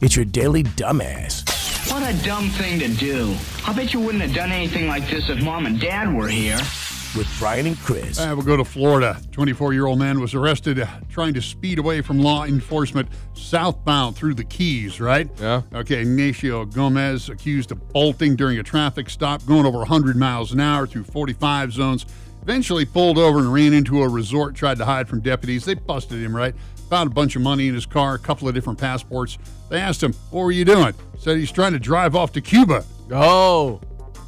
It's your daily dumbass. What a dumb thing to do. I bet you wouldn't have done anything like this if mom and dad were here. With Brian and Chris. Uh, we'll go to Florida. 24 year old man was arrested uh, trying to speed away from law enforcement southbound through the Keys, right? Yeah. Okay, Ignacio Gomez accused of bolting during a traffic stop, going over 100 miles an hour through 45 zones. Eventually pulled over and ran into a resort, tried to hide from deputies. They busted him, right? Found a bunch of money in his car, a couple of different passports. They asked him, What were you doing? Said he's trying to drive off to Cuba. Oh,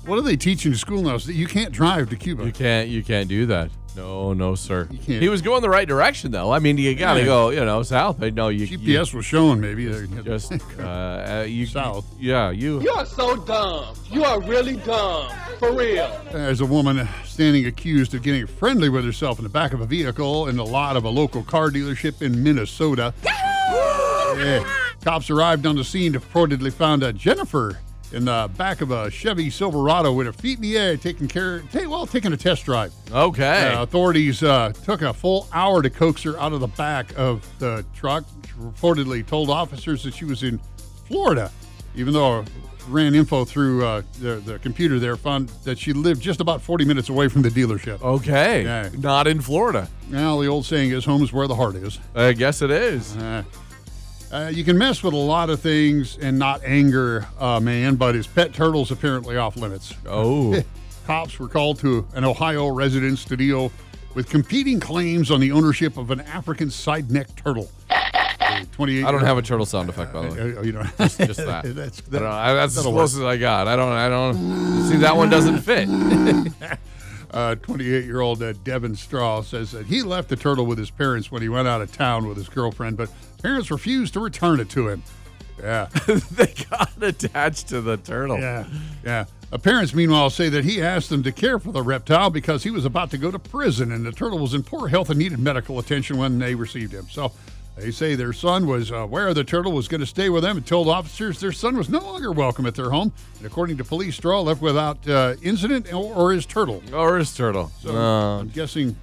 What are they teaching in school now? You can't drive to Cuba. you can't you can't do that. No, no, sir. He was going the right direction though. I mean, you gotta Yeah. go, you know, south. I know you. you GPS was showing maybe. Just uh, uh, you South. Yeah, you. You are so dumb. You are really dumb. For real. There's a woman standing accused of getting friendly with herself in the back of a vehicle in the lot of a local car dealership in Minnesota. Yeah. Cops arrived on the scene to reportedly found uh, Jennifer in the back of a Chevy Silverado with her feet in the air, taking care, well, taking a test drive. Okay. Uh, authorities uh, took a full hour to coax her out of the back of the truck. She reportedly told officers that she was in Florida, even though ran info through uh, the, the computer there, found that she lived just about 40 minutes away from the dealership. okay. Yeah. Not in Florida. Now, the old saying is home is where the heart is. I guess it is. Uh, uh, you can mess with a lot of things and not anger a man, but his pet turtle's apparently off limits. Oh. Cops were called to an Ohio residence to deal with competing claims on the ownership of an African side neck turtle. 28 I don't have a turtle sound effect by the way. Oh, you don't. Just, just that. that's I don't know. I- that's as close as I got. I don't. I don't. See, that one doesn't fit. Uh, 28-year-old uh, Devin Straw says that he left the turtle with his parents when he went out of town with his girlfriend, but parents refused to return it to him. Yeah. they got attached to the turtle. Yeah, yeah. Uh, parents, meanwhile, say that he asked them to care for the reptile because he was about to go to prison and the turtle was in poor health and needed medical attention when they received him. So they say their son was aware the turtle was going to stay with them and told officers their son was no longer welcome at their home. And according to police, Straw left without uh, incident or, or his turtle. Or his turtle. So Uh, I'm guessing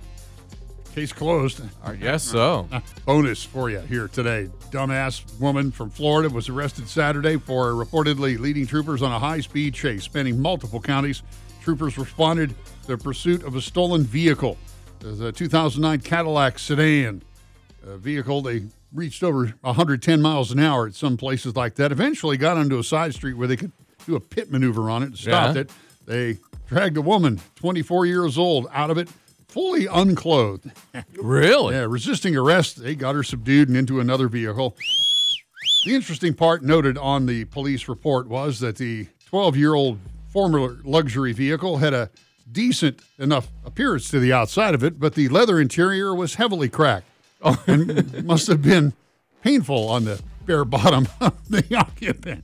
case closed. I guess so. Bonus for you here today. Dumbass woman from Florida was arrested Saturday for reportedly leading troopers on a high speed chase spanning multiple counties. Troopers responded to the pursuit of a stolen vehicle. A 2009 Cadillac sedan a vehicle. They reached over 110 miles an hour at some places like that. Eventually got onto a side street where they could do a pit maneuver on it and stopped Yeah. it. They dragged a woman, 24 years old, out of it, fully unclothed. Really? Yeah, resisting arrest, they got her subdued and into another vehicle. The interesting part noted on the police report was that the 12 year old former luxury vehicle had a decent enough appearance to the outside of it, but the leather interior was heavily cracked Oh. and must have been painful on the bare bottom of the occupant.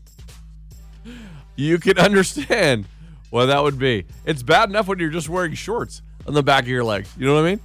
You can understand what that would be. It's bad enough when you're just wearing shorts on the back of your legs. You know what I mean?